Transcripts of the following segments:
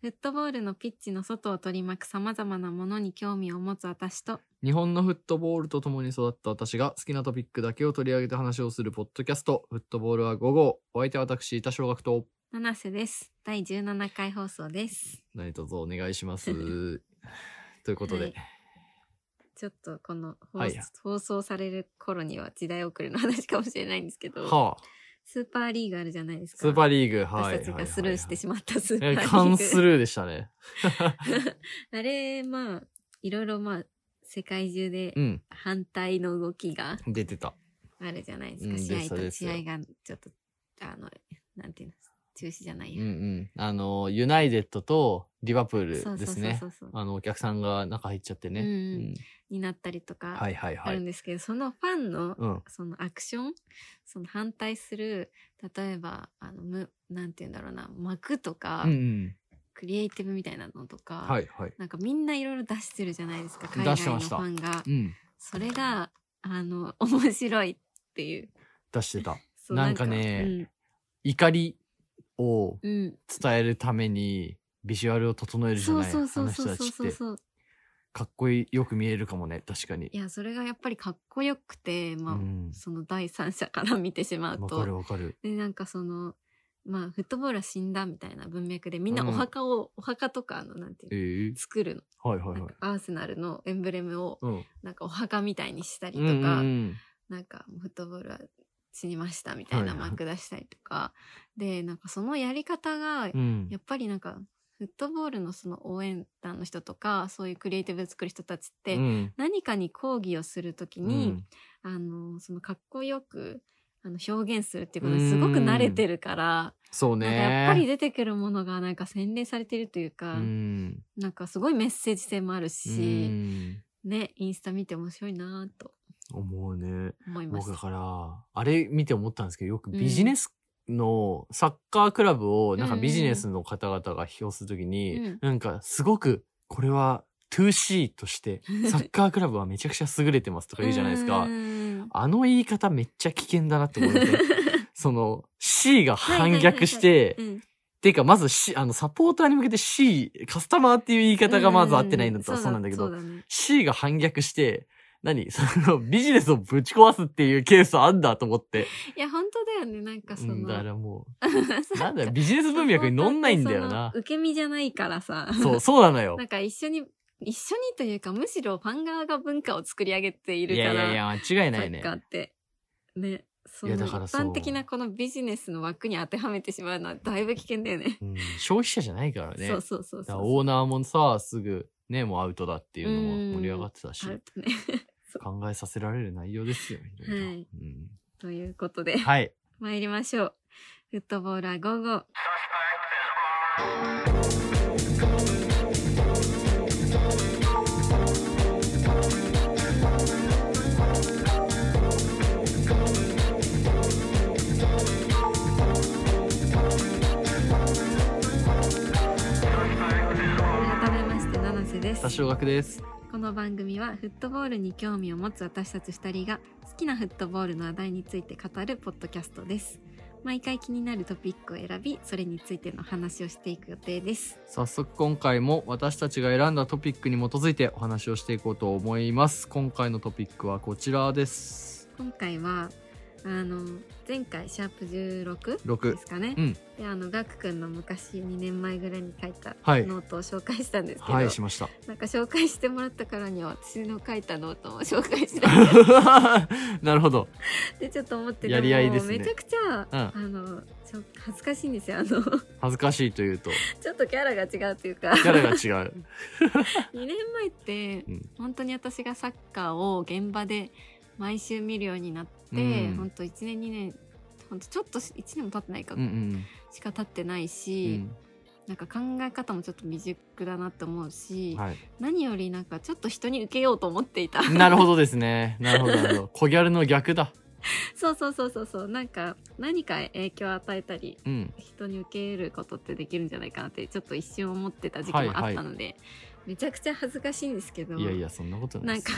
フットボールのピッチの外を取り巻く様々なものに興味を持つ私と、日本のフットボールと共に育った私が好きなトピックだけを取り上げて話をするポッドキャスト、フットボールは午後。お相手は私、田小学と、七瀬です。第17回放送です。何卒お願いします。ということで、はいちょっとこの放,、はい放送される頃には時代遅れの話かもしれないんですけど、はあ、スーパーリーグあるじゃないですか。スーパーリーグ、はい。私たちがスルーしてしまったスーパーえリーグ。カンスルーでしたね。あれ、まあ、いろいろまあ、世界中でうん、反対の動きが出てた。あるじゃないですか。うん試合と、試合がちょっと、あの、なんていうの、中止じゃないや。うんうん。あの、ユナイテッドとリバプールですね。あの、お客さんが中入っちゃってね。になったりとか。あるんですけど、そのファンの、うん。そのアクション、その反対する、例えば、あの、む、なんていうんだろうな、幕とか、うんうん。クリエイティブみたいなのとか、はいはい。なんかみんないろいろ出してるじゃないですか、海外のファンがう。ん。それが、あの、面白いっていう。出してた。なんかね怒りをうん。うん。伝えるためにビジュアルを整えるじゃないそうそうあの人たちって。かっこよく見えるかもね確かにいや、それがやっぱりかっこよくて、まあ、うんその第三者から見てしまうわかると。わかるで、なんかその、まあ、フットボールは死んだみたいな文脈で、みんなうんお墓を、お墓とか、あの、なんてえいうの、ー、作るの。はいはいはいアーセナルのエンブレムを、うんなんかお墓みたいにしたりとうんか、うんうんなんかフットボールは死にましたみたいなはいはい。幕出したりとか、で、なんかそのやり方が、うん。やっぱりなんか、フットボールのその応援団の人とか、そういうクリエイティブ作る人たちって、うん。何かに抗議をするときうに、ん。あの、そのかっこよく、あの、表現するっていうことにすごく慣れてるから、そうなんかやっぱりね出てくるものがなんか洗練されてるというか、うん。なんかすごいメッセージ性もあるうし、ん。ね、インスタ見て面白いなと思うね。思いま。僕だからあれ見て思ったんですけどよくビジネスのサッカークラブをなんかビジネスの方々が批評するときに、うん。なんかすごくこれは 2C として サッカークラブはめちゃくちゃ優れてますとか言うじゃないですか。う。ん。あの言い方めっちゃ危険だなって思って。その C が反逆して、うん。ていうかまず C、あのサポーターに向けて C、カスタマーっていう言い方がまず合ってないんだったらそうなんだけど、そうだね。C が反逆して、何？そのビジネスをぶち壊すっていうケースあんだと思って。いや、本当だよね。なんかその。うんだからもそうう、なんだよ、ビジネス文脈に乗んないんだよな受け身じゃないからさ。そう、そうなのよなん。か一緒に、一緒にというか、むしろファン側が文化を作り上げていいるから。やいやいや、間違いないねサッカ。ーって。ね。その一般的なこのビジネスの枠に当てはめてしまうのはだいぶ危険だよね。うん、消費者じゃないからね。そうそうそうそう。オーナーもさ、すぐね、もうアウトだっていうのも盛り上がってたしね。考えさせられる内容ですよ。いろいろはいうんということで、はい。参りましょう。フットボールは午後。七瀬です多。少額です。この番組はフットボールに興味を持つ私たち2人が好きなフットボールの話題について語るポッドキャストです。毎回気になるトピックを選び、それについての話をしていく予定です。早速今回も私たちが選んだトピックに基づいてお話をしていこうと思います。今回のトピックはこちらです。今回は、あの、前回シャープ16 6ですかね。うん。で、あの、ガクくんの昔2年前ぐらいに書いたはいノートを紹介したんですけど、はい、しました。なんか紹介してもらったからには私の書いたノートも紹介しない なるほど。でちょっと思ってやり合いですねもめちゃくちゃ、うんあの恥ずかしいんですよあの恥ずかしいというと、ちょっとキャラが違うというかキャラが違う。2年前って、うん本当に私がサッカーを現場で毎週見るようになって、うん本当1年2年本当ちょっと1年も経ってないか、うんうんしか経ってないうし、ん。なんか考え方もちょっと未熟だなって思うし、はい。何よりなんかちょっと人に受けようと思っていたなるほどですね。なるほど、なるほど。小ギャルの逆だ。そうそうそうそうそうなんか何か影響を与えたりうん。人に受け入れることってできるんじゃないかなってちょっと一瞬思ってた時期もあったので、めちゃくちゃ恥ずかしいんですけどいやいや、そんなことないなんか。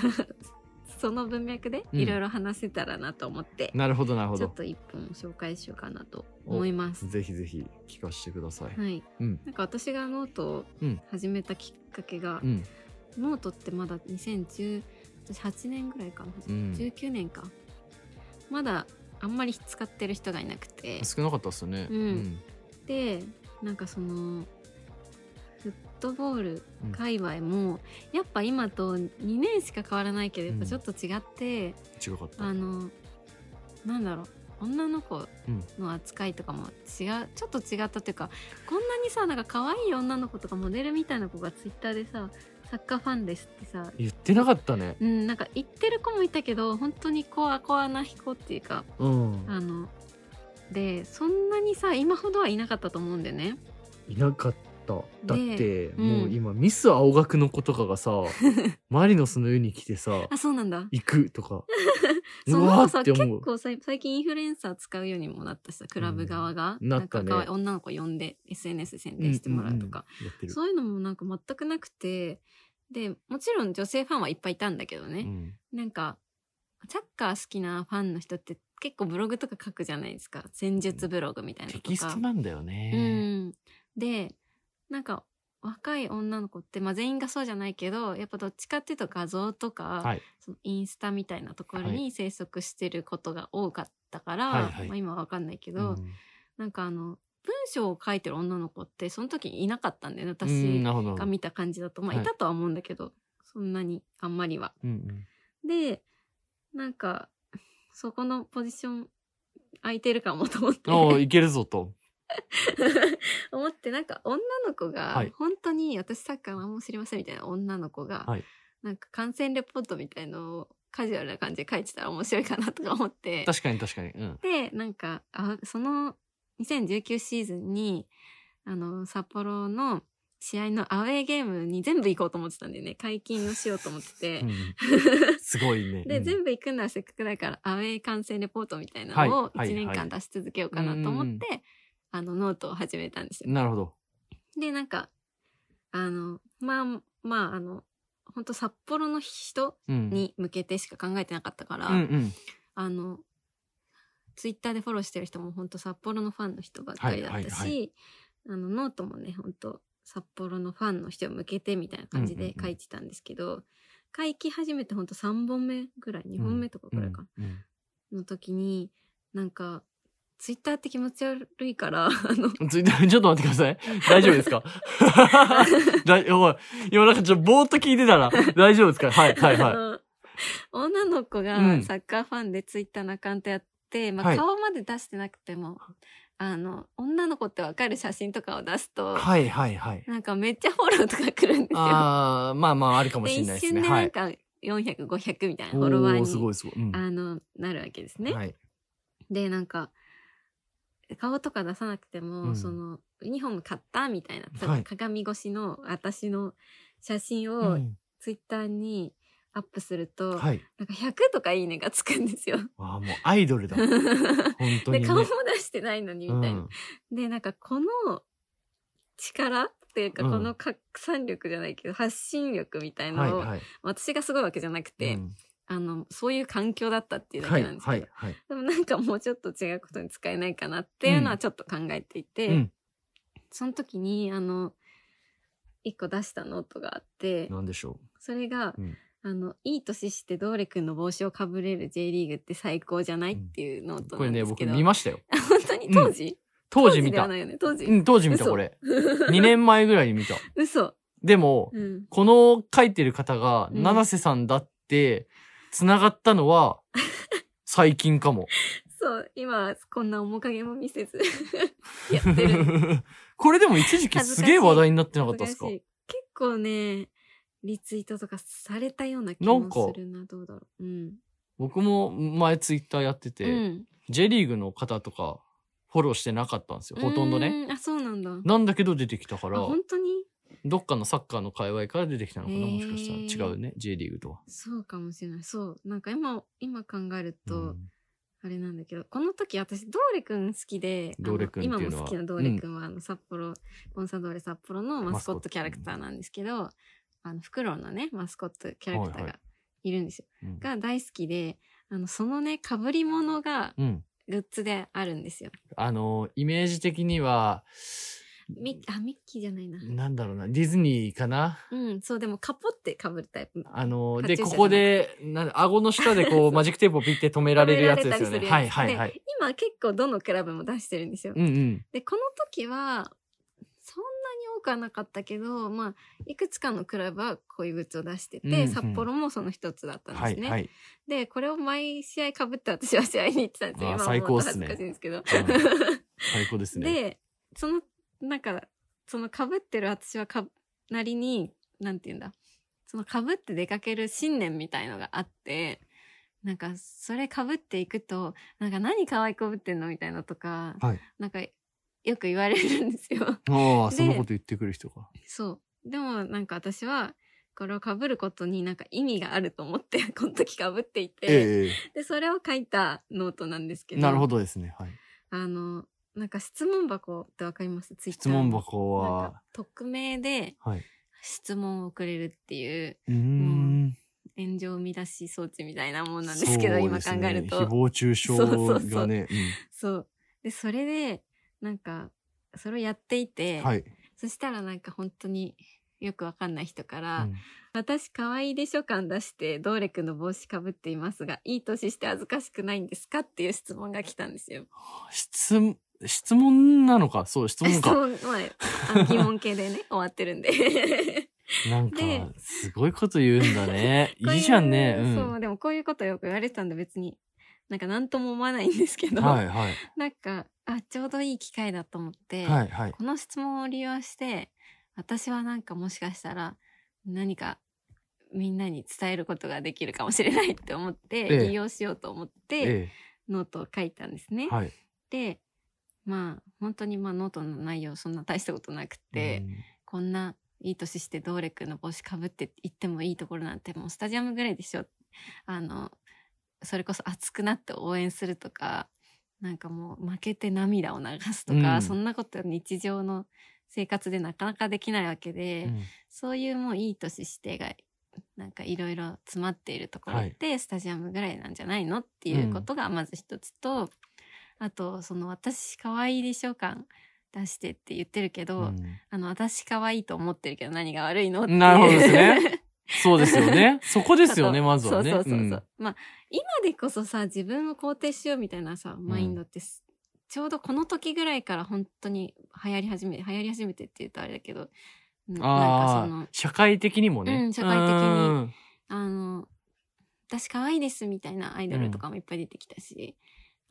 その文脈でうん。いろいろ話せたらなと思って、なるほどなるほど。ちょっと一本紹介しようかなと思います。ぜひぜひ聞かせてください、はい、うん。なんか私がノートをうん。始めたきっかけが、うん。ノートってまだ2018年ぐらいかな、うん。19年か。まだあんまり使ってる人がいなくて。少なかったっすよねうん。でなんかそのトボールうん。界隈も、やっぱ今と2年しか変わらないけどやっぱちょっと違って、違かった。あのなんだろう女の子うん。の扱いとかも違うちょっと違ったというかこんなにさなんか可愛い女の子とかモデルみたいな子がツイッターでさサッカーファンですってさ言ってなかったね。うんなんか言ってる子もいたけど本当にコアコアな子っていうかうん。あのでそんなにさ今ほどはいなかったと思うんだよね。いなかった。だって、うん。もう今ミス青学の子とかがさ マリノスの湯に来てさあそうなんだ。行くとか。そうのさ結って思う。構さ最近インフルエンサー使うようにもなったしさクラブ側が、うんなったね。んか女の子呼んで SNS 宣伝してもらうとか、うんうんそういうのもなんか全くなくてでもちろん女性ファンはいっぱいいたんだけどね、うん。なんかサッカー好きなファンの人って結構ブログとか書くじゃないですか。戦術ブログみたいなのとか。テキストなんだようね、ん、でなんか若い女の子って、まあ、全員がそうじゃないけどやっぱどっちかっていうと画像とか、はい。そのインスタみたいなところはに生息してることが多かったから、はいはい。まあ、今は分かんないけうど、ん。なんかあの文章を書いてる女の子ってその時いなかったんだよねうん私が見た感じだと。まあはい。いたとは思うんだけど、そんなにあんまりは。うんでなんかそこのポジション空いてるかもと思って。いけるぞと 思ってなんか女の子が、はい。本当に私サッカー何も知りませんみたいな女の子が、はい。なんか観戦レポートみたいのをカジュアルな感じで書いてたら面白いかなとか思って。確かに確かに。うん。でなんかあその2019シーズンにあの札幌の試合のアウェーゲームに全部行こうと思ってたんだよね。皆勤をしようと思ってて。う。ん すごいねで、うん。全部行くならせっかくだからアウェー観戦レポートみたいなのをはい。はい1年間出し続けようかなと思って、あのノートを始めたんですよ。なるほど。でなんかあのまあまああの本当札幌の人うん。に向けてしか考えてなかったから、うんうん。あのツイッターでフォローしてる人も本当札幌のファンの人ばっかりだったし、はいはいあのノートもね本当札幌のファンの人に向けてみたいな感じで書いてたんですけど、書き始めて本当3本目ぐらい2本目とかぐらいか、うんうん。の時になんかツイッターって気持ち悪いから あのツイッターちょっと待ってください。大丈夫ですか？だい おい今なんかちょっとぼーっと聞いてたら大丈夫ですか？はいはいはあの女の子がうんサッカーファンでツイッターのアカウントやって、まあ、はい顔まで出してなくても、あの女の子ってわかる写真とかを出すと、い。はいはいはい。なんかめっちゃフォローとか来るんですよ。ああ、まあまああるかもでしれない一ですね。はい。瞬でなんか400、500みたいなフォロワーおーすごにいすごい。うんあのなるわけですね。はい。でなんか顔とか出さなくても、うんそのユニフォーム買ったみたいな、はい鏡越しの私の写真うをんツイッターにアップすると、はい。なんか100とかいいねがつくんですよ。ああ、もうアイドルだ。本当でにね。顔も出してないのにみたいな。うんでなんかこの力っていうか、うんこの拡散力じゃないけど発信力みたいのを、はいはい。私がすごいわけじゃなくて、うんあのそういう環境だったっていうだはいけなんですけど、はいはい。でもなんかもうちょっと違うことに使えないかなっていうのはちょっと考えていて、うん。その時にあの一個出したノートがあって。なんでしょそれが、うん。あのいい年してドーレ君の帽子をかぶれる J リーグって最高じゃないっていうノーう。トこれね、僕なんですけど、見ましたよ。本当に？当時、当時見た。ではな。いよね。当時、うん、当時見た嘘。これ。2年前ぐらいに見た。嘘、でも、うん、この書いてる方が、うん。七瀬さんだって、繋がったのは、最近かも。そう今こんな面影も見せず。やってる。これでも一時期すげえ話題になってなかったですか？結構ねリツイートとかされたような気もするな。どうだろう。うん、僕も前ツイッターやってて、うん、J リーグの方とかフォローしてなかったんですよ。ほとんどね。あそうなんだ。なんだけど出てきたかあら、本当に？どっかのサッカーの界隈から出てきたのかな、もしかしたら。違うね、J リーグとは。そうかもしれないそうなんか今今考えると、うんあれなんだけどこの時私ドーレくん好きで今も好きなドーレくんは、あの札幌コンサドーレ札幌のマスコットキャラクターなんですけどあのフクロウのねマスコットキャラクターはいはがいるんですよ。うんが大好きで、あの、そのね、被り物がうん。グッズであるんですよ。あの、イメージ的には、ミあ、ミッキーじゃないな。なんだろうな、ディズニーかな？うん、そう、でもカポって被るタイプ。あの、で、ここで、な顎の下でこ う、マジックテープをピッて止められるやつですよね。はいはいはい。で今結構どのクラブも出してるんですよ。うんうん。で、この時は、そんなに多くはなかったけど、まあ、いくつかのクラブはこういうグッズを出してて、うんうん札幌もその一つだったんですね。はいはい。で、これを毎試合被って私は試合に行ってたんですよ。今最高っすね思うと恥ずかしいんですけど。うん最高ですね。で、その、なんか、その被ってる私はか、なりに、なんて言うんだ。その被って出かける信念みたいのがあって、なんか、それ被っていくと、なんか何可愛いこぶってんのみたいなとか、はいなんか、よく言われるんですよ。ああ、でそんなこと言ってくる人が。そう。でもなんか私は、これを被ることになんか意味があると思って、この時被っていて、えで、それを書いたノートなんですけど。えなるほどですね。はい。あの、なんか質問箱ってわかります？ツイッター質問箱はか、匿名ではい。質問を送れるっていううーん。炎上見出し装置みたいなもんなんですけど、今考えると。誹謗中傷そうそうそうがね。そう。で、それで、なんか、それをやっていて、うんはい。そしたらなんか本当によくわかんない人から、うん私可愛いでしょ感出して、ドーレクの帽子かぶっていますが、いい年して恥ずかしくないんですかっていう質問が来たんですよ。質問、質問なのか？そう、質問質か。問、まあ、疑問系でね、終わってるんで。なんかで、すごいこと言うんだね。いいじゃんね。ううん。そう、でもこういうことよく言われてたんで別に、なんか何とも思わないんですけど、はいはい。なんか、あ、ちょうどいい機会だと思って、はいはい。この質問を利用して、私はなんかもしかしたら何かみんなに伝えることができるかもしれないって思って、ええ利用しようと思って、えノートを書いたんですね。え。はい。で、まあ、本当にまあノートの内容そんな大したことなくて、うん。こんないい年してドーレくんの帽子かぶって行ってもいいところなんてもうスタジアムぐらいでしょ。あの、それこそ熱くなって応援するとか、なんかもう負けて涙を流すとか、うん。そんなこと日常の生活でなかなかできないわけで、うん。そういうもういい年してが、なんかいろいろ詰まっているところって、スタジアムぐらいなんじゃないのっていうことがまず一つと、あと、その私可愛いでしょ感出してって言ってるけど、うんあの、私可愛いと思ってるけど何が悪いのって。なるほどですね。そうですよね。そこですよね、まずはね。そうそうそうそう。んまあ、今でこそさ、自分を肯定しようみたいなさ、マインドってす、ちょうどこの時ぐらいから本当に流行り始め、流行り始めてって言うとあれだけど、うんなんかあそのあ、、社会的にもね。うん社会的にうんあの、私可愛いですみたいなアイドルとかもいっぱい出てきたし、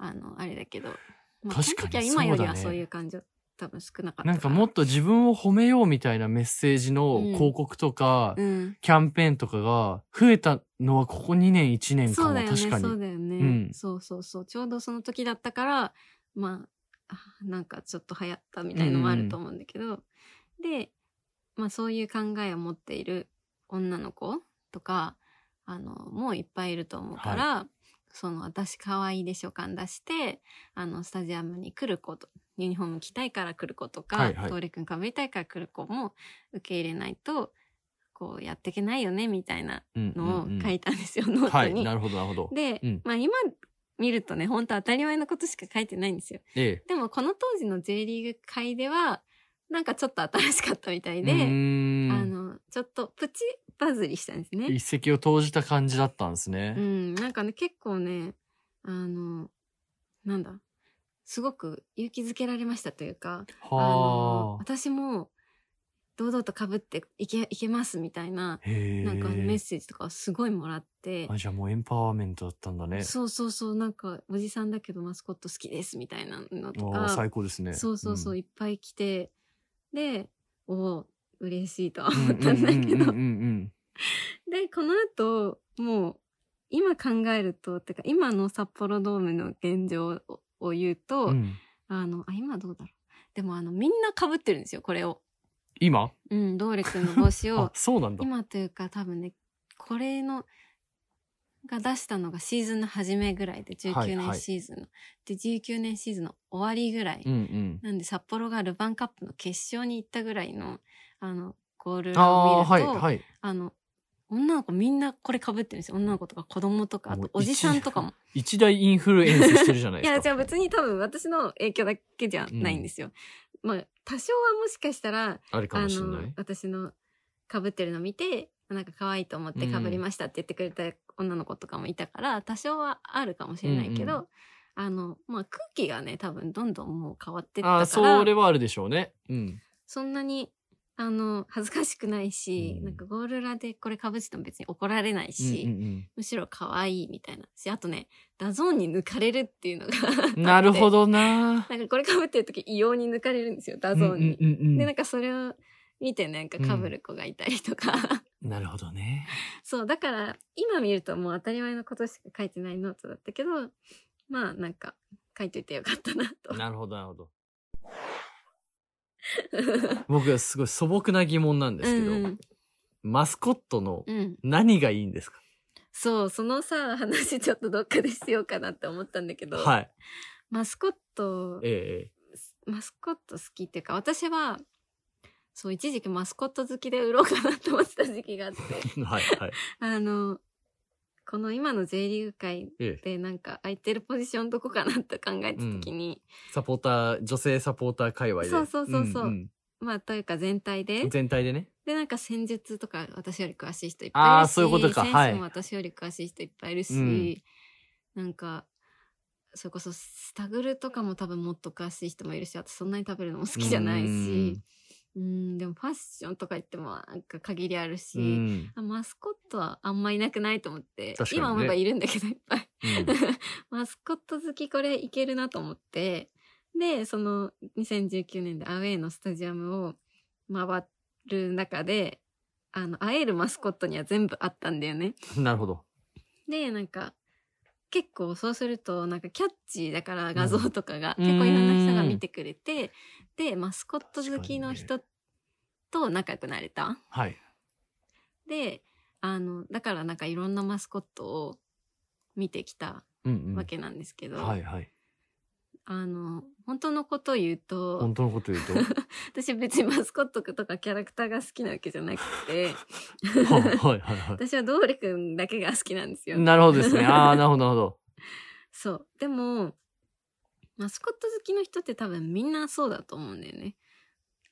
あの、あれだけど、まあ、確かにこの時は今よりはそういう感情多分少なかったな。んかもっと自分を褒めようみたいなメッセージのうん。広告とか、うん。キャンペーンとかが増えたのはここ2年1年かもそうだよね、確かに。そうだよね、うん。そうそうそう。ちょうどその時だったから、まあ、あなんかちょっと流行ったみたいのもあると思うんだけど、で、まあそういう考えを持っている女の子とか、あの、もういっぱいいると思うから、その私可愛いでしょ感出して、あの、スタジアムに来る子と、ユニフォーム着たいから来る子とか、はいはいトーレ君かぶりたいから来る子も受け入れないと、こうやっていけないよね、みたいなうんのをうんうん書いたんですよ、ノーはい、トに。なるほど、なるほど。で、うんまあ今見るとね、本当当たり前のことしか書いてないんですよ。ええ。でもこの当時の J リーグ界では、なんかちょっと新しかったみたいうで、ーんあの、ちょっとプチバズりしたんですね。一石を投じた感じだったんですね。うん、なんかね、結構ね、あの、なんだ、すごく勇気づけられましたというか、あのはあ。私も堂々と被っていけ、いけますみたいな。なんかメッセージとかをすごいもらって、あ、じゃあもうエンパワーメントだったんだね。そうそうそう、なんか、おじさんだけどマスコット好きですみたいなのとか、最高ですね。そうそうそう、んいっぱい来て、で、おお、嬉しいとはうん思ったんだけどで、この後、もう、今考えると、てか、今の札幌ドームの現状をを言うと、うんうんあの、あ、今どうだろう？でも、あの、みんな被ってるんですよ、これを。今？うん、ドーレ君の帽子を あ、。そうなんだ。今というか、多分ね、これの、が出したのがシーズンの初めぐらいで、19はいはい年シーズンの。で、19年シーズンの終わりぐらい。うんうん。なんで、札幌がルヴァンカップの決勝に行ったぐらいの、あの、ゴールを見ると、はいはい。あの、女の子みんなこれ被ってるんですよ。女の子とか子供とか、あとおじさんとかも。一大インフルエンスしてるじゃないいや、ですか。じゃあ別に多分私の影響だけじゃないんですよ。まあ、多少はもしかしたら、あのもしれない、。私の被ってるの見て、なんか可愛いと思って被りましたって言ってくれた女の子とかもいたから、多少はあるかもしれないけど、うんあの、まあ、空気がね、多分どんどんもう変わってったああ、から、それはあるでしょうね。うん。そんなに、あの、恥ずかしくないし、うんなんかゴール裏でこれ被ってても別に怒られないし、うんうんむしろ可愛いみたいな。し、あとね、 DAZNに抜かれるっていうのがうん。なるほど。どな。なんかこれ被ってる時異様に抜かれるんですよ、 DAZNに。うんうんうんで、なんかそれを見てなんか被る子がいたりとか。なるほどね。そう、だから今見るともう当たり前のことしか書いてないノートだったけど、まあなんか書いといてよかったなと。なるほど、なるほど。僕はすごい素朴な疑問なんですけど、うんマスコットのうん。何がいいんですか、そう、そのさ、話ちょっとどっかでしようかなって思ったんだけど、はい。マスコット、えマスコット好きっていうか、私は、そう、一時期マスコット好きで売ろうかなって思ってた時期があって、え はい、はい。あの、この今の J リーグ界え。えでなんか空いてるポジションどこかなって考えた時に、サポーター、女性サポーター界隈で。そうそうそうそう。んん。まあというか全体で、全体でね。でなんか戦術とか私より詳しい人いっぱいいるし、そういうことか。選はい。手も私より詳しい人いっぱいいるし、うん。なんか、それこそスタグルとかも多分もっと詳しい人もいるし、あとそんなに食べるのも好きじゃないし、うん、でもファッションとか言ってもなんか限りあるし、うん。あマスコットはあんまいなくないと思って、ね今思えばいるんだけどいっぱい。うん マスコット好きこれいけるなと思って、で、その2019年でアウェイのスタジアムを回る中で、あの、会えるマスコットには全部あったんだよね。なるほど。で、なんか、結構そうすると、なんかキャッチーだから画像とかが、うん結構いろんな人が見てくれて、で、マスコット好きの人と仲良くなれた。はい。で、あの、だからなんかいろんなマスコットを見てきたうんうん。わけなんですけど、はいはい。あの、本当のことを言うと本、当のこと言うと？私別にマスコットとかキャラクターが好きなわけじゃなくて、はいはいはいは私はドーレくんだけが好きなんですよ。い。なるほどですね。ああ、なるほどなるほど。そう。でも、マスコット好きの人って多分みんなそうだと思うんだよね。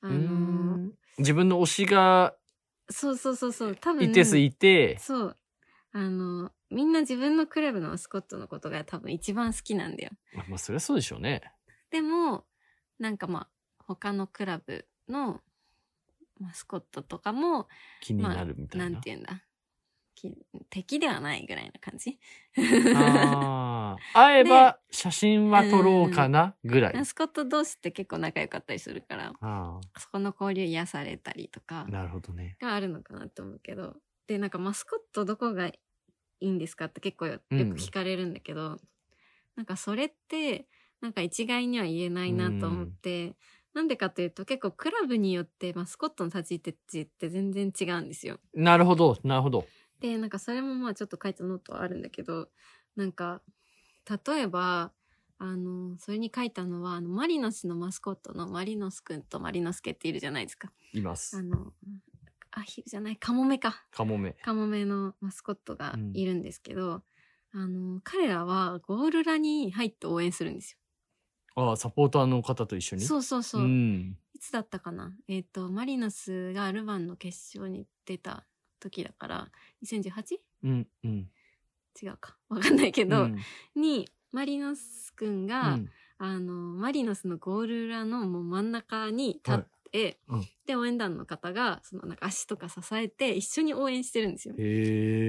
あの、ん自分の推しがそうそうそうそう。多分、一定数いて、そう。あの、みんな自分のクラブのマスコットのことが多分一番好きなんだよ。まあそりゃそうでしょうね。でも、なんかまあ、他のクラブのマスコットとかも、気になるみたいな。まあ、なんて言うんだ。き敵ではないぐらいな感じ。ああ。会えば写真は撮ろうかなぐらい。マスコット同士って結構仲良かったりするから、あそこの交流癒されたりとかあ。なるほどね。があるのかなと思うけど。で、なんかマスコットどこがいいんですか？って結構よよくうん聞かれるんだけど、なんかそれって、なんか一概には言えないなと思って、なんでかというと結構クラブによってマスコットの立ち位置って全然違うんですよ。なるほど、なるほど。で、なんかそれもまあちょっと書いたノートはあるんだけど、なんか、例えば、あの、それに書いたのは、あの、マリノスのマスコットのマリノスくんとマリノスケっているじゃないですか。いますあ。の、アヒルじゃない、カモメか。カモメ。カモメのマスコットがいるんですけど、あの、彼らはゴール裏に入って応援するんですああ、サポーターの方と一緒よ。に？そうそうそう。ん。いつだったかな？えっ、と、マリノスがルヴァンの決勝に出た時だから、2018? うん、うん。違うか。わかんないけど、うんに、マリノスくんが、うんあの、マリノスのゴール裏のもう真ん中に立って、はいうんで、応援団の方が、そのなんか足とか支えて一緒に応援してるんですよ。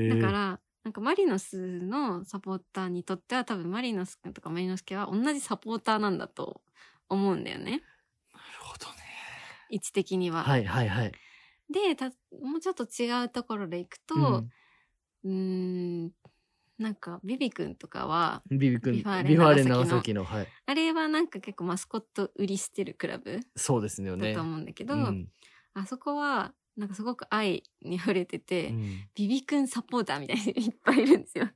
だから、なんかマリノスのサポーターにとっては多分マリノスくんとかマリノスケは同じサポーターなんだと思うんだよね。なるほどね。位置的には。はいはいはい。で、た、もうちょっと違うところで行くと、うーん、なんかビビくんとかは、うん、ビビ君、ビファーレ長長崎崎の、はい。あれはなんか結構マスコット売りしてるクラブそうですよね。だと思うんだけど、うんあそこは、なんかすごく愛に溢れてて、うんビビくんサポーターみたいにいっぱいいるんですよ。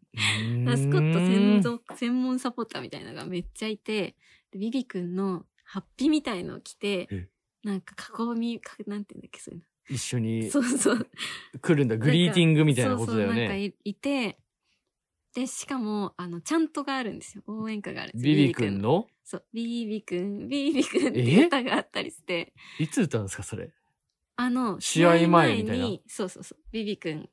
マスコットうん専門専門サポーターみたいなのがめっちゃいて、でビビくんのハッピーみたいのを着てえ、なんか囲み、かなんていうんだっけ、そういうの。一緒にそうそう。来るんだ。グリーティングみたいなことだよそうそうなんかね。いいて、で、しかも、あの、ちゃんとがあるんですよ。応援歌があるんですよ。ビビ君の？そう、ビビ君、ビビ君って歌があったりして、いつ歌うんですか、それ？あの、試合前にそうそうそう、ビビ君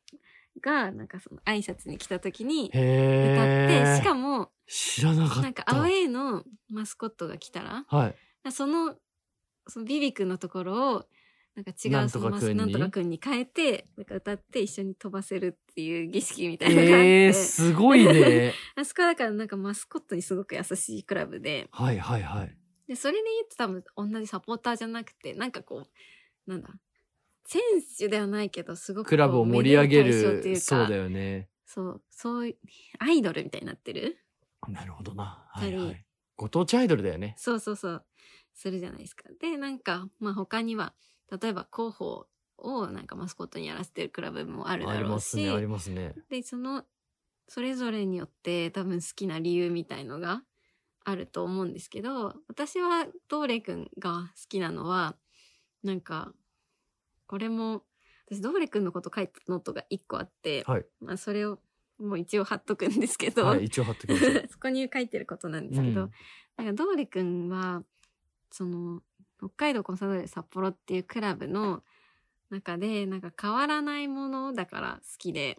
が、なんかその挨拶に来た時に歌っ。て、しかも、知らなかった。なんかアウェイのマスコットが来たら、はい。その、そのビビ君のところを、なんか違うそのマスなんとか君に変えて、なんか歌って一緒に飛ばせるっていう儀式みたいなのがあって、えー、すごいね。あそこはだからなんかマスコットにすごく優しいクラブで、はいはいはい。で、それで言うと多分同じサポーターじゃなくて、なんかこう、なんだ、選手ではないけど、すごくクラブを盛り上げるそうだよね。そう、そういう、アイドルみたいになってる？なるほどな。はいはい。ご当地アイドルだよね。そうそうそう、するじゃないですか。で、なんか、まあ他には、例えば広報をなんかマスコットにやらせてるクラブもあるあだろうし、りますね、ありますね。で、その、それぞれによって多分好きな理由みたいのがあると思うんですけど、私はドーレくんが好きなのは、なんか、これも、私ドーレくんのこと書いたノートが一個あって、はい。まあそれをもう一応貼っとくんですけど、はい、一応貼ってきましょう。そこに書いてることなんですけど、うんなんかドーレくんは、その、北海道コンサドーレ札幌っていうクラブの中で、なんか変わらないものだから好きで、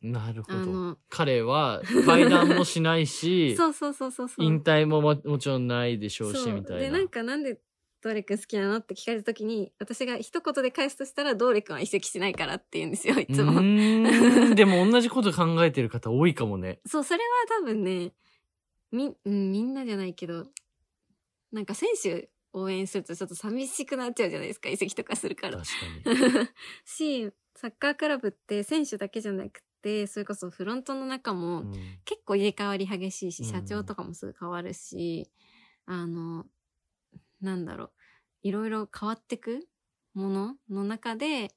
なるほど。彼は階段もしないし、そうそうそうそうそう。引退もももちろんないでしょうし、みたいな。で、なんかなんでドーレくん好きなのって聞かれた時に、私が一言で返すとしたら、ドーレくんは移籍しないからって言うんですよ、いうつも。でも同じこと考えてる方多いかもね。そう、それは多分ね、み、うん、みんなじゃないけど、なんか選手応援するとちょっと寂しくなっちゃうじゃないですか、移籍とかするから確。かに。し、サッカークラブって選手だけじゃなくて、それこそフロントの中もうん結構入れ替わり激しいし、うん社長とかもすぐ変わるし、あの、なんだろう、いろいろ変わってくものの中で、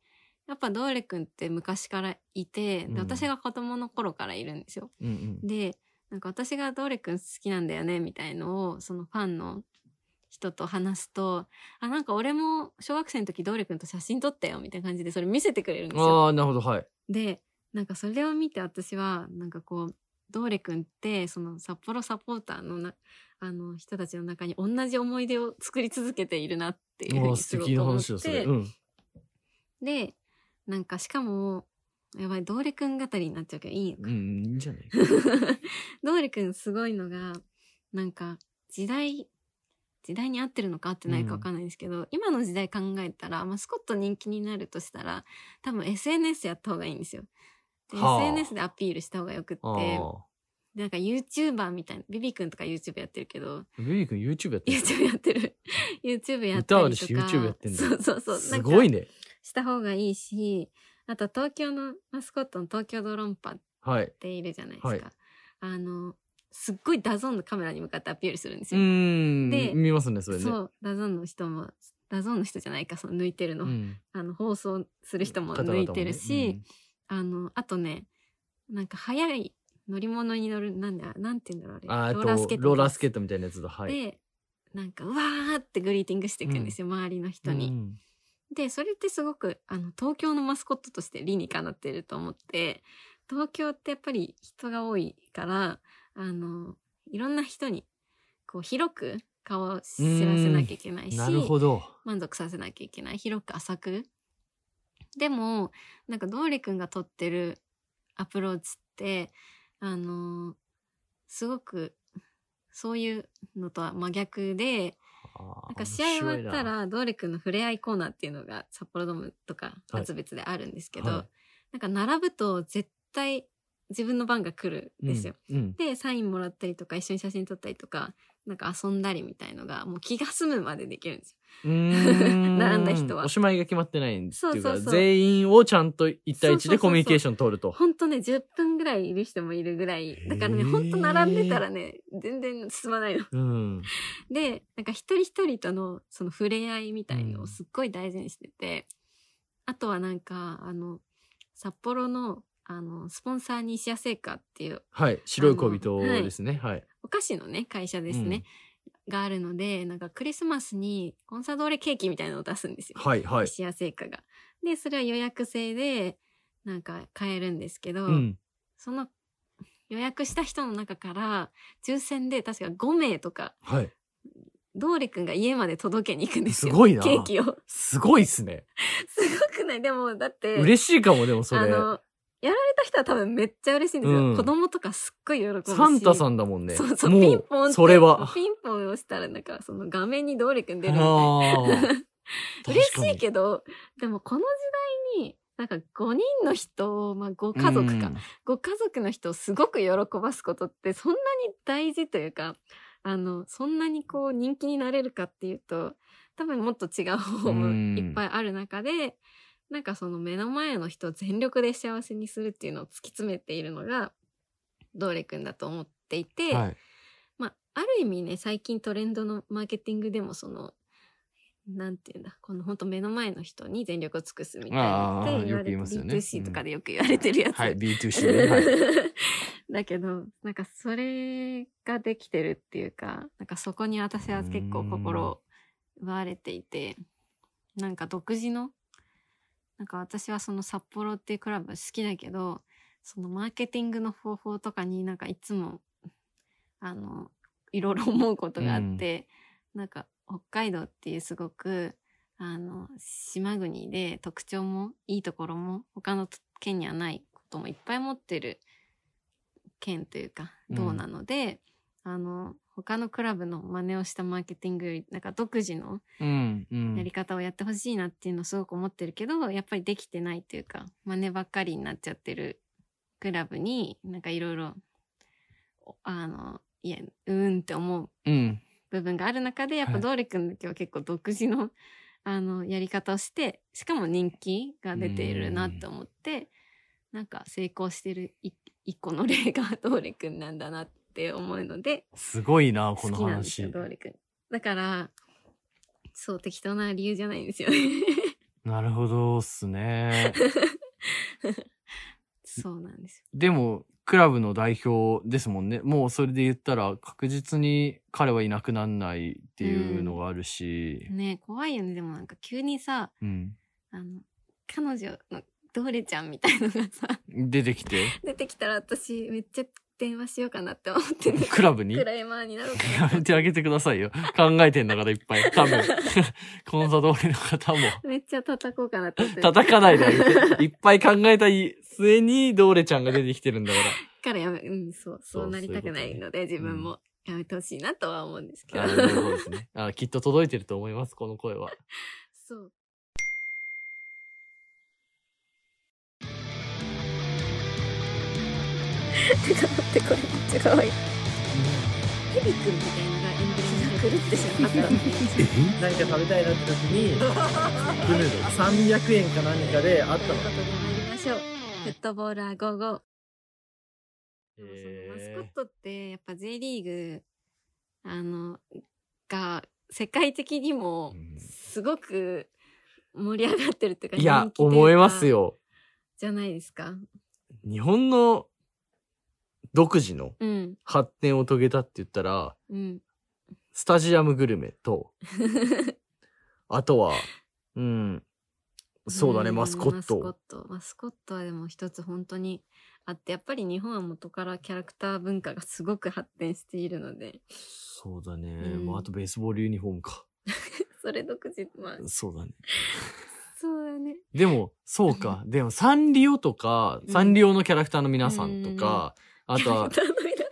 やっぱドーレくんって昔からいて、私が子供の頃からいるんですよ。うんうんで、なんか私がドーレくん好きなんだよね、みたいのを、そのファンの人と話すと、あ、なんか俺も小学生の時ドーレくんと写真撮ったよ、みたいな感じでそれ見せてくれるんですよ。ああ、なるほど、はい。で、なんかそれを見て私は、なんかこう、ドーレくんって、その札幌サポーターのな、あの人たちの中に同じ思い出を作り続けているなっていうふうにすごく思っ。てう、ん。で、なんかしかも、やばい、ドーレくん語りになっちゃうけどいいのかうん、いいんじゃない？ドーレくんすごいのが、なんか、時代、時代に合ってるのか合ってないかわかんないんですけど、今の時代考えたら、マスコット人気になるとしたら、多分 SNS やった方がいいんですよ。ではあ SNS でアピールした方がよくって、ああ。なんか YouTuber みたいな、ビビくんとか YouTube やってるけど、ベビー君 YouTube やってる？YouTube やってる。YouTube やったりとか。YouTube やってんだそうそうそう。すごいね。ね。した方がいいし、あと東京のマスコットの東京ドロンパっはい。ているじゃないですか。はいあの、すっごい DAZNのカメラに向かってアピールするんですうよ。ーん。で見ますね、それね。そう、 DAZNの人も、 DAZNの人じゃないか、その抜いてるの。うん。あの、放送する人も抜いてるし、あの、あとね、なんか速い乗り物に乗る、なんだ、なんて言うんだろう、うんああれ。ーあと、トローラースケートトみたいなやつだ。はい。で、なんか、うわーってグリーティングしていくんですよ、周りの人に。うんで、それってすごく、あの、東京のマスコットとして理にかなってると思って、東京ってやっぱり人が多いから、あの、いろんな人に、こう、広く顔を知らせなきゃいけないし、なるほど。満足させなきゃいけない。広く浅く。でも、なんか、ドーリくんが取ってるアプローチって、あの、すごく、そういうのとは真逆で、ななんか試合終わった、ら、ドーレ君の触れ合いコーナーっていうのが札幌ドームとかはい別々であるんですけど、はいなんか並ぶと絶対自分の番が来るんですよ。。うん。で、サインもらったりとか、一緒に写真撮ったりとか、なんか遊んだりみたいのが、もう気が済むまでできるんですよ。並んだ人はおしまいが決まってないっていうか、そう全員をちゃんと一対一そうそうそうそうでコミュニケーション取ると。ほんとね、10分ぐらいいる人もいるぐらい。だからね、へーほんと並んでたらね、全然進まないの。うん。で、なんか一人一人とのその触れ合いみたいのうんをすっごい大事にしてて、あとはなんか、あの、札幌の、あの、スポンサーに石屋製菓っていうはい。白い恋人ですね。はい。お菓子のね、会社ですね、があるので、なんかクリスマスにコンサドーレケーキみたいなのを出すんですよ。はい、はい。石屋製菓が。で、それは予約制で、なんか買えるんですけど、うん。その予約した人の中から、抽選で確か5名とか、はい。ドーレくんが家まで届けに行くんですよ。すごいなケーキを。すごいっすね。すごくない？でも、だって、嬉しいかも、でもそれ。あの、やられた人は多分めっちゃ嬉しいんですよ。うん子供とかすっごい喜ぶし。サンタさんだもんね。そうそう、もピンポンって。それは。ピンポンを押したら、なんか、その画面にドーレくん出るみたいな。嬉しいけど、でもこの時代に、なんか5人の人を、まあ5家族か。うんご家族の人をすごく喜ばすことってそんなに大事というか、あの、そんなにこう人気になれるかっていうと、多分もっと違う方法もいっぱいある中で、なんかその目の前の人を全力で幸せにするっていうのを突き詰めているのが、ドーレくんだと思っていて、はい。まあ、ある意味ね、最近トレンドのマーケティングでもその、なんていうんだ、この本当目の前の人に全力を尽くすみたいなって言われて、ね B2C とかでよく言われてるやつ。はい、B2C ね。はい。だけど、なんかそれができてるっていうか、なんかそこに私は結構心を奪われていて、なんか独自の、なんか私はその札幌っていうクラブ好きだけど、そのマーケティングの方法とかになんかいつも、あの、いろいろ思うことがあって、なんか北海道っていうすごく、あの、島国で特徴もいいところも他の県にはないこともいっぱい持ってる県というか、道なので、あの、他のクラブの真似をしたマーケティングより、なんか独自の。やり方をやってほしいなっていうのをすごく思ってるけど、やっぱりできてないというか、真似ばっかりになっちゃってるクラブに、なんかいろいろ、おあの、いや、うーんって思ううん。部分がある中で、やっはいぱドーレ君だけは結構独自の、あの、やり方をして、しかも人気が出ているなと思って、なんか成功してるい一個の例が ドーレ君なんだなって思うので、すごいな、好この話。だから、そう、適当な理由じゃないんですよね。なるほどっすね。そうなんですよ。でも、クラブの代表ですもんね。もうそれで言ったら確実に彼はいなくなんないっていうのがあるし。ね怖いよね。でもなんか急にさ、うん。あの、彼女のドーレちゃんみたいのがさ、出てきて、出てきたら私めっちゃ電話しようかなって思ってね。クラブに？クライマーになろうか やめてあげてくださいよ。考えてんだからいっぱい。多分、コンサドーレの方も。めっちゃ叩こうかなって思って。叩かないであげて。いっぱい考えた末にドーレちゃんが出てきてるんだから。からやめ、うん、そう、そうそうなりたくないので、自分もやめてほしいなとは思うんですけど。あなるほどですね。あきっと届いてると思います、この声は。そう。てか待って、これめっちゃ可愛い。ヘビくんみたいなのがエンブレムが狂ってしまったので。何か食べたいなって時に、ブルーの300円か何かであったの。ということで参りましょう。フットボーラー55。へでーもそのマスコットってやっぱ J リーグあのが世界的にもうんすごく盛り上がってるっていうかいや人、気というか思いますよ。じゃないですか日本の独自のうん発展を遂げたって言ったら、うんスタジアムグルメと、あとは、うん、そうだね、んマスコッマスコット。トマスコットはでも一つ本当にあってやっぱり日本は元からキャラクター文化がすごく発展しているのでそうだね。うんまあ、あとベースボールユニフォームか。それ独自まあそうだね。そうだねでも、そうか。でも、サンリオとか、うんサンリオのキャラクターの皆さんとか、あとは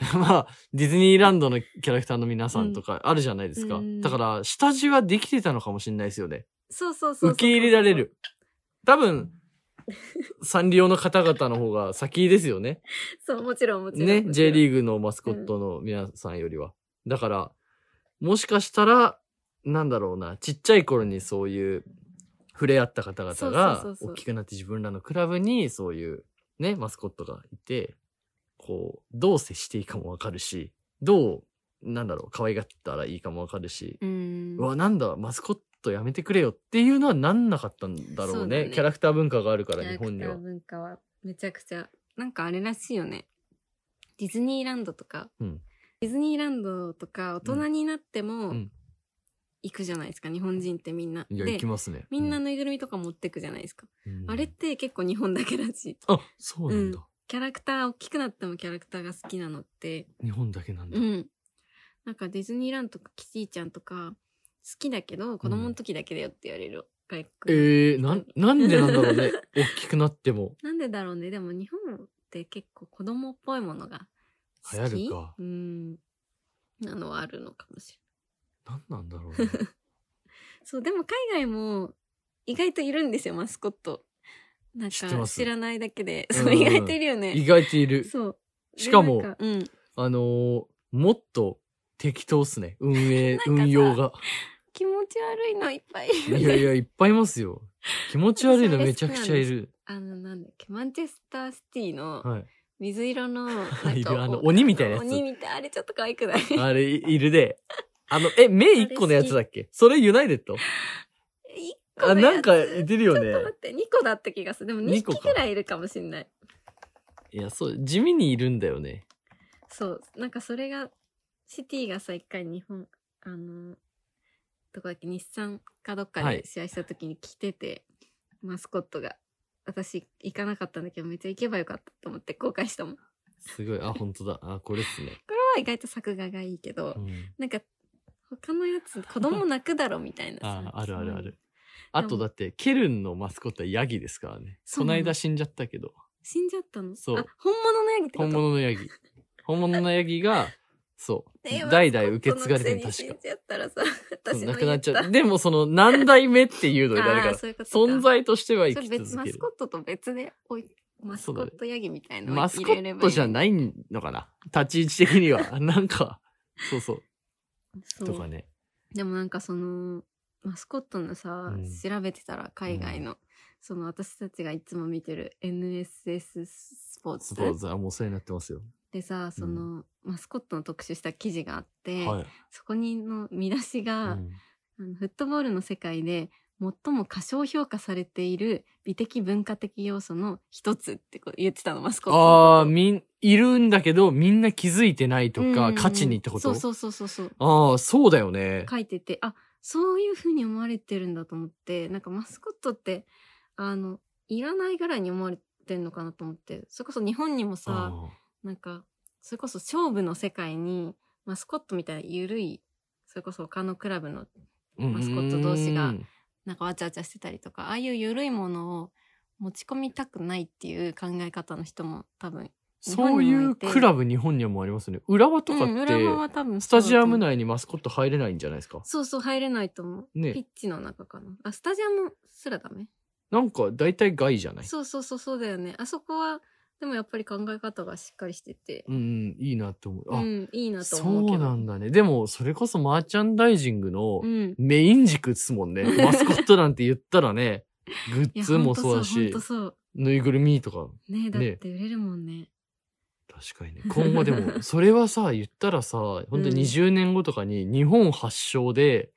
まあ、ディズニーランドのキャラクターの皆さんとかあるじゃないですか。うんだから、下地はできてたのかもしれないですよね。そうそうそう受け入れられる。多分、サンリオの方々の方が先ですよね。そうもちろんもちろんね、J ーリーグのマスコットの皆さんよりは。だから、もしかしたら、なんだろうな、ちっちゃい頃にそういう触れ合った方々が大きくなって自分らのクラブにそういうね、マスコットがいて、こう、どう接していいかもわかるし、どう、なんだろう、可愛がったらいいかもわかるし、うんうわ、なんだ、マスコットやめてくれよっていうのはなんなかったんだろうね。そうだねキャラクター文化があるから、キャラクタ日本にはー。文化はめちゃくちゃ、なんかあれらしいよね。ディズニーランドとか、うんディズニーランドとか大人になっても、うん行くじゃないですか、日本人ってみんな。いや、で行きますね。みんなうぬいぐるみとか持ってくじゃないですか。うんあれって結構日本だけだし。あ、そうなんだ。キャラクター、大きくなってもキャラクターが好きなのって、日本だけなんだ。うん。なんかディズニーランドとかキティちゃんとか、好きだけど、子供の時だけだよって言われる。外国えー、なん、なんでなんだろうね。大きくなっても。なんでだろうね。でも日本って結構子供っぽいものが好き流行るかうん。なのはあるのかもしれなんなんだろうね。そう、でも海外も意外といるんですよ、マスコット。なんか知らないだけで。うんそう、意外といるよね。意外といる。そう。しかもでなんうん。あのーもっと適当っすね。運営、運用が。気持ち悪いのいっぱいいる。いやいや、いっぱいいますよ。気持ち悪いのめちゃくちゃいる。あの、なんだっけ、マンチェスターシティのはい。水色の、いかるあの鬼みたいなやつ鬼みたい。あれちょっと可愛くない？あれ、いいるで。あの、え、目一個のやつだっけ？それユナイテッド？あ、なんか、いてるよねちょっと。待って、2個だった気がする。でも2匹ぐらいいるかもしんない。いや、そう、地味にいるんだよね。そう。なんかそれが、シティがさ、一回日本、あの、どこだっけ、日産かどっかはいで試合した時に来てて、マスコットが。私行かなかったんだけど、めっちゃ行けばよかったと思って後悔したもん。こすごい。あ、本当だ。あ、これっすね。れは意外と作画がいいけど、うん。なんか、他のやつ、子供泣くだろみたいなさ。あ、あるあるある。あとだって、ケルンのマスコットはヤギですからね。こそうなのの間死んじゃったけど。死んじゃったの？そうあ、本物のヤギってこと？本物のヤギ。本物のヤギが、そう。ね代々受け継がれてる確かマスコットのくせに死ん。じゃったらさ、そう私もなくなっちゃ言う。でもその何代目っていうのになるからあー、そういうことか存在としては生きそれ別続けるマスコ。ットと別でおいマスコットヤギみたいなのをマスコ入れればットじゃないのかな立ち位置的には。なんか、そうそう。そうとかね。でもなんかそのマスコットのさ、うん。調べてたら海外の、その私たちがいつも見てる NSS スポーツ。スポーツはもうお世話になってますよ。でさその、マスコットの特集した記事があって、はい。そこにの見出しが、うん。あのフットボールの世界で最も過小評価されている美的文化的要素の一つって言ってたのマスコット。ああ、みん、いるんだけど、みんな気づいてないとか、うん価値にってこと？そうそうそうそうそう。ああ、そうだよね。書いててあそういう風に思われてるんだと思ってなんかマスコットってあのいらないぐらいに思われてんのかなと思ってそれこそ日本にもさあなんかそれこそ勝負の世界にマスコットみたいな緩いそれこそ他のクラブのーマスコット同士がうんなんかわちゃわちゃしてたりとかああいう緩いものを持ち込みたくないっていう考え方の人も多分そういうてクラブ日本にはもありますね。浦和とかうん、って、浦和は多分スタジアム内にマスコット入れないんじゃないですか？そうそう入れないと思う、ね。ピッチの中かな。あスタジアムすらダメ？なんか大体外じゃない？そうそうそうそうだよね。あそこはでもやっぱり考え方がしっかりしてて。うんうん、いいなって思う。あ、うんいいなとそ思うけど。うなんだね。でも、それこそマーチャンダイジングのうん。メイン軸ですもんね。マスコットなんて言ったらね、グッズもそうだほしぬいぐるみとか。ねだって売れるもんね確かにね。今後でも、それはさ、言ったらさ、本当に20年後とかに日本発祥で、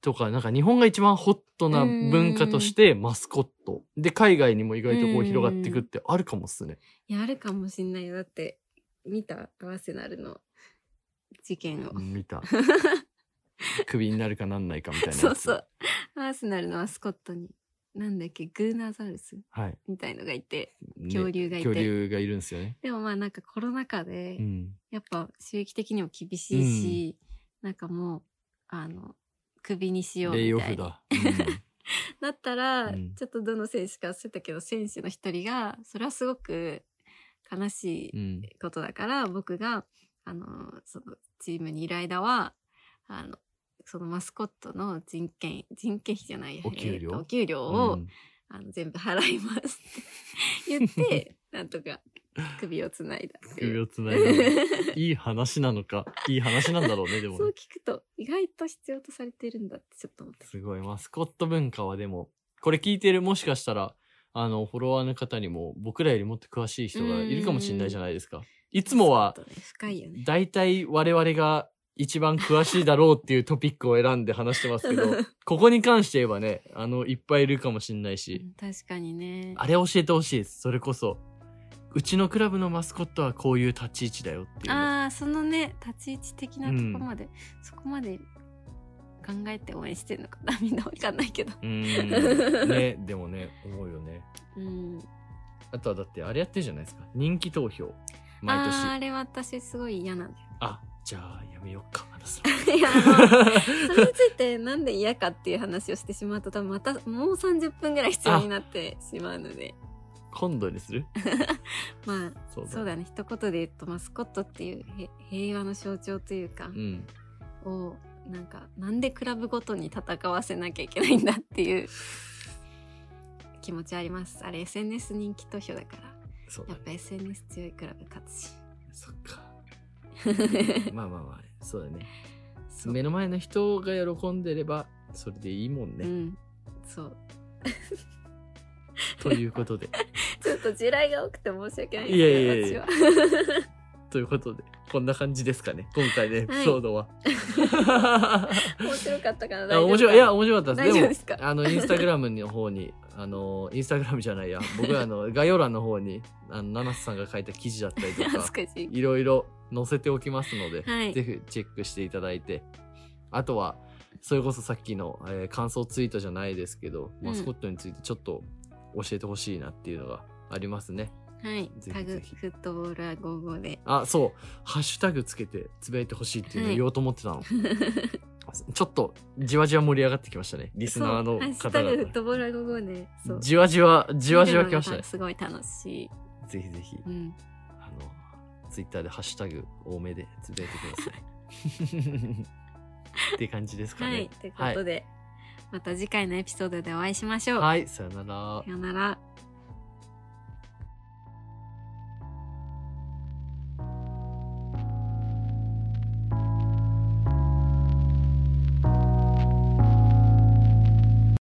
とか、なんか日本が一番ホットな文化としてマスコット。で、海外にも意外とこう広がっていくってあるかもっすね。いやあるかもしんないよだって見た？アーセナルの事件を、うん見た。クビになるかなんないかみたいな。そうそう。アーセナルのマスコットになんだっけグーナザウルスはい。みたいのがいてね恐竜がいて恐竜がいるんですよね。でもまあなんかコロナ禍で、うん。やっぱ収益的にも厳しいし、なんかもうあのクビにしようレイオみたいなフだ。だったら、うんちょっとどの選手か忘れたけど選手の一人がそれはすごく悲しうん。うんいことだから、僕があのそのチームにいる間はあのそのマスコットの人件人件費じゃないお給料？えーとお給料を、うんあの全部払いますって 言って なんとか首をつないだ首をつないだ。いい話なのか？いい話なんだろうね、でもねそう聞くと意外と必要とされてるんだってちょっと思ってすごい。マスコット文化はでも、これ聞いてるもしかしたら、あの、フォロワーの方にも僕らよりもっと詳しい人がいるかもしれないじゃないですか。いつもはね深いよね大体我々が一番詳しいだろうっていうトピックを選んで話してますけど、ここに関して言えばね、あの、いっぱいいるかもしれないうし、ん確かにねあれ教えてほしいです。それこそ。うちのクラブのマスコットはこういう立ち位置だよっていうの。ああそのね立ち位置的なとこまで、そこまで考えて応援してるのかな みんなわかんないけど。うーん。ね、でもね、思うよね。うん。あとはだってあれやってるじゃないですか。人気投票。毎年。あーあれ私すごい嫌なんだよ。あ、じゃあやめよっか、話す いや、それについてなんで嫌かっていう話をしてしまうと多分またもう30分ぐらい必要になってしまうので。今度にする？まあ、そうだそうだね。一言で言うとマスコットっていうへ平和の象徴というかう、ん。を、なんか、なんでクラブごとに戦わせなきゃいけないんだっていう気持ちあります。あれ SNS 人気投票だから。そうだね。やっぱ SNS 強いクラブ勝つし。そっか。まあまあまあ、そうだね。そう目の前の人が喜んでれば、それでいいもんね。うん。そう。ということで。ちょっと地雷が多くて申し訳ないいやいやいや。ということで、こんな感じですかね。今回のエピソードは。面白かったかな面白い。いや、面白かったです。でも、あの、インスタグラムの方に、あの、インスタグラムじゃないや、僕はあの、概要欄の方に、あの、七瀬さんが書いた記事だったりとか、い。いろいろ載せておきますので、はいぜひチェックしていただいて、あとは、それこそさっきの、えー感想ツイートじゃないですけど、うんマスコットについてちょっと教えてほしいなっていうのがありますね。はい。タグ、ぜひぜひフットボールは55で。あ、そう。ハッシュタグつけてつぶやいてほしいっていうのを言おうと思ってたの。ちょっと、じわじわ盛り上がってきましたね。リスナーのそうハッシュ方タグフッ々。トボールは55で。そう。じわじわ、じわじわ来ましたね。すごい楽しい。ぜひぜひ、うん。あの、ツイッターでハッシュタグ多めでつぶやいてください。って感じですかね。はい。ということで、また次回のエピソードでお会いしましょう。はい、さよなら。さよなら。